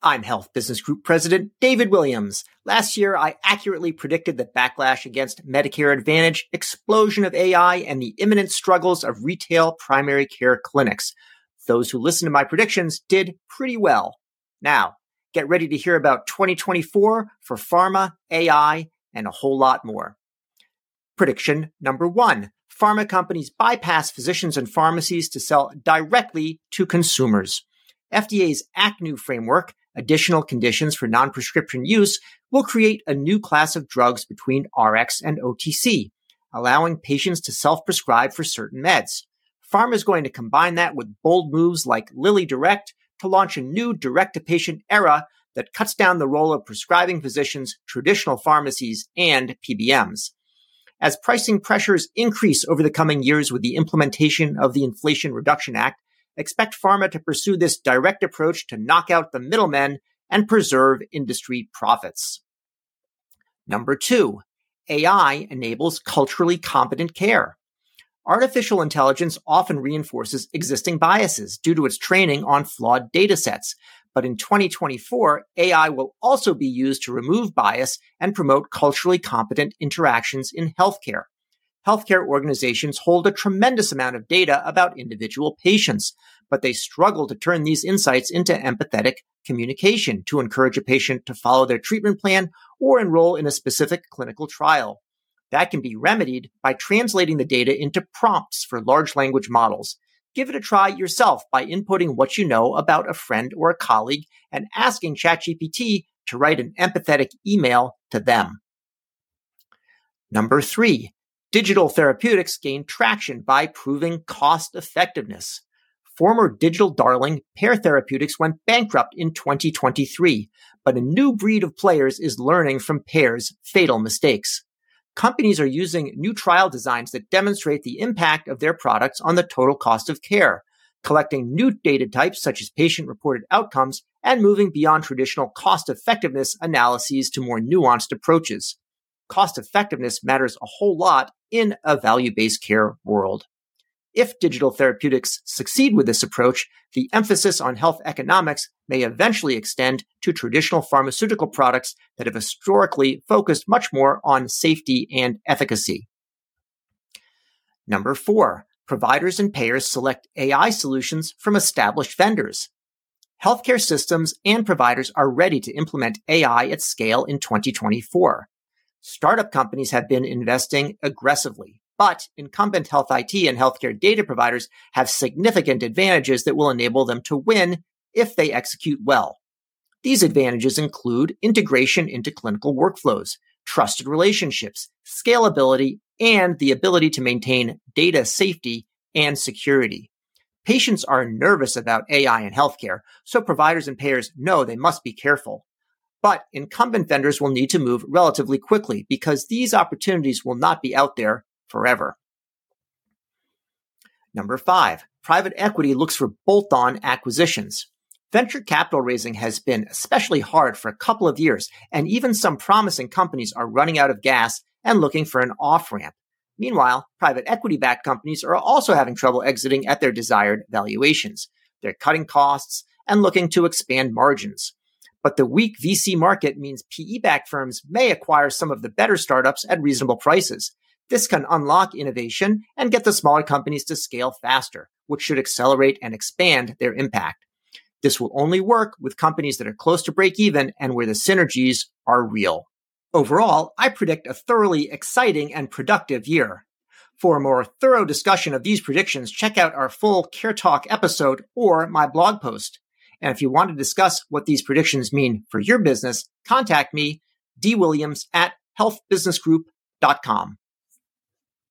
I'm Health Business Group President David Williams. Last year, I accurately predicted the backlash against Medicare Advantage, explosion of AI, and the imminent struggles of retail primary care clinics. Those who listened to my predictions did pretty well. Now, get ready to hear about 2024 for pharma, AI, and a whole lot more. Prediction number one pharma companies bypass physicians and pharmacies to sell directly to consumers. FDA's ACNU framework additional conditions for non prescription use will create a new class of drugs between RX and OTC, allowing patients to self prescribe for certain meds. Pharma is going to combine that with bold moves like Lilly Direct to launch a new direct to patient era that cuts down the role of prescribing physicians, traditional pharmacies, and PBMs. As pricing pressures increase over the coming years with the implementation of the Inflation Reduction Act, expect pharma to pursue this direct approach to knock out the middlemen and preserve industry profits. Number two, AI enables culturally competent care. Artificial intelligence often reinforces existing biases due to its training on flawed data sets. But in 2024, AI will also be used to remove bias and promote culturally competent interactions in healthcare healthcare organizations hold a tremendous amount of data about individual patients, but they struggle to turn these insights into empathetic communication to encourage a patient to follow their treatment plan or enroll in a specific clinical trial. That can be remedied by translating the data into prompts for large language models. Give it a try yourself by inputting what you know about a friend or a colleague and asking ChatGPT to write an empathetic email to them. Number three, digital therapeutics gained traction by proving cost effectiveness. Former digital darling Pear Therapeutics went bankrupt in 2023, but a new breed of players is learning from Pear's fatal mistakes. Companies are using new trial designs that demonstrate the impact of their products on the total cost of care, collecting new data types such as patient reported outcomes, and moving beyond traditional cost effectiveness analyses to more nuanced approaches cost effectiveness matters a whole lot in a value based care world. If digital therapeutics succeed with this approach, the emphasis on health economics may eventually extend to traditional pharmaceutical products that have historically focused much more on safety and efficacy. Number four, providers and payers select AI solutions from established vendors. Healthcare systems and providers are ready to implement AI at scale in 2024 startup companies have been investing aggressively. But incumbent health IT and healthcare data providers have significant advantages that will enable them to win if they execute well. These advantages include integration into clinical workflows, trusted relationships, scalability, and the ability to maintain data safety and security. Patients are nervous about AI in healthcare, so providers and payers know they must be careful. But incumbent vendors will need to move relatively quickly because these opportunities will not be out there forever. Number five, private equity looks for bolt on acquisitions. Venture capital raising has been especially hard for a couple of years, and even some promising companies are running out of gas and looking for an off ramp. Meanwhile, private equity backed companies are also having trouble exiting at their desired valuations. They're cutting costs and looking to expand margins. But the weak VC market means PE backed firms may acquire some of the better startups at reasonable prices. This can unlock innovation and get the smaller companies to scale faster, which should accelerate and expand their impact. This will only work with companies that are close to break even and where the synergies are real. Overall, I predict a thoroughly exciting and productive year. For a more thorough discussion of these predictions, check out our full Care Talk episode or my blog post. And if you want to discuss what these predictions mean for your business, contact me, dwilliams at healthbusinessgroup.com.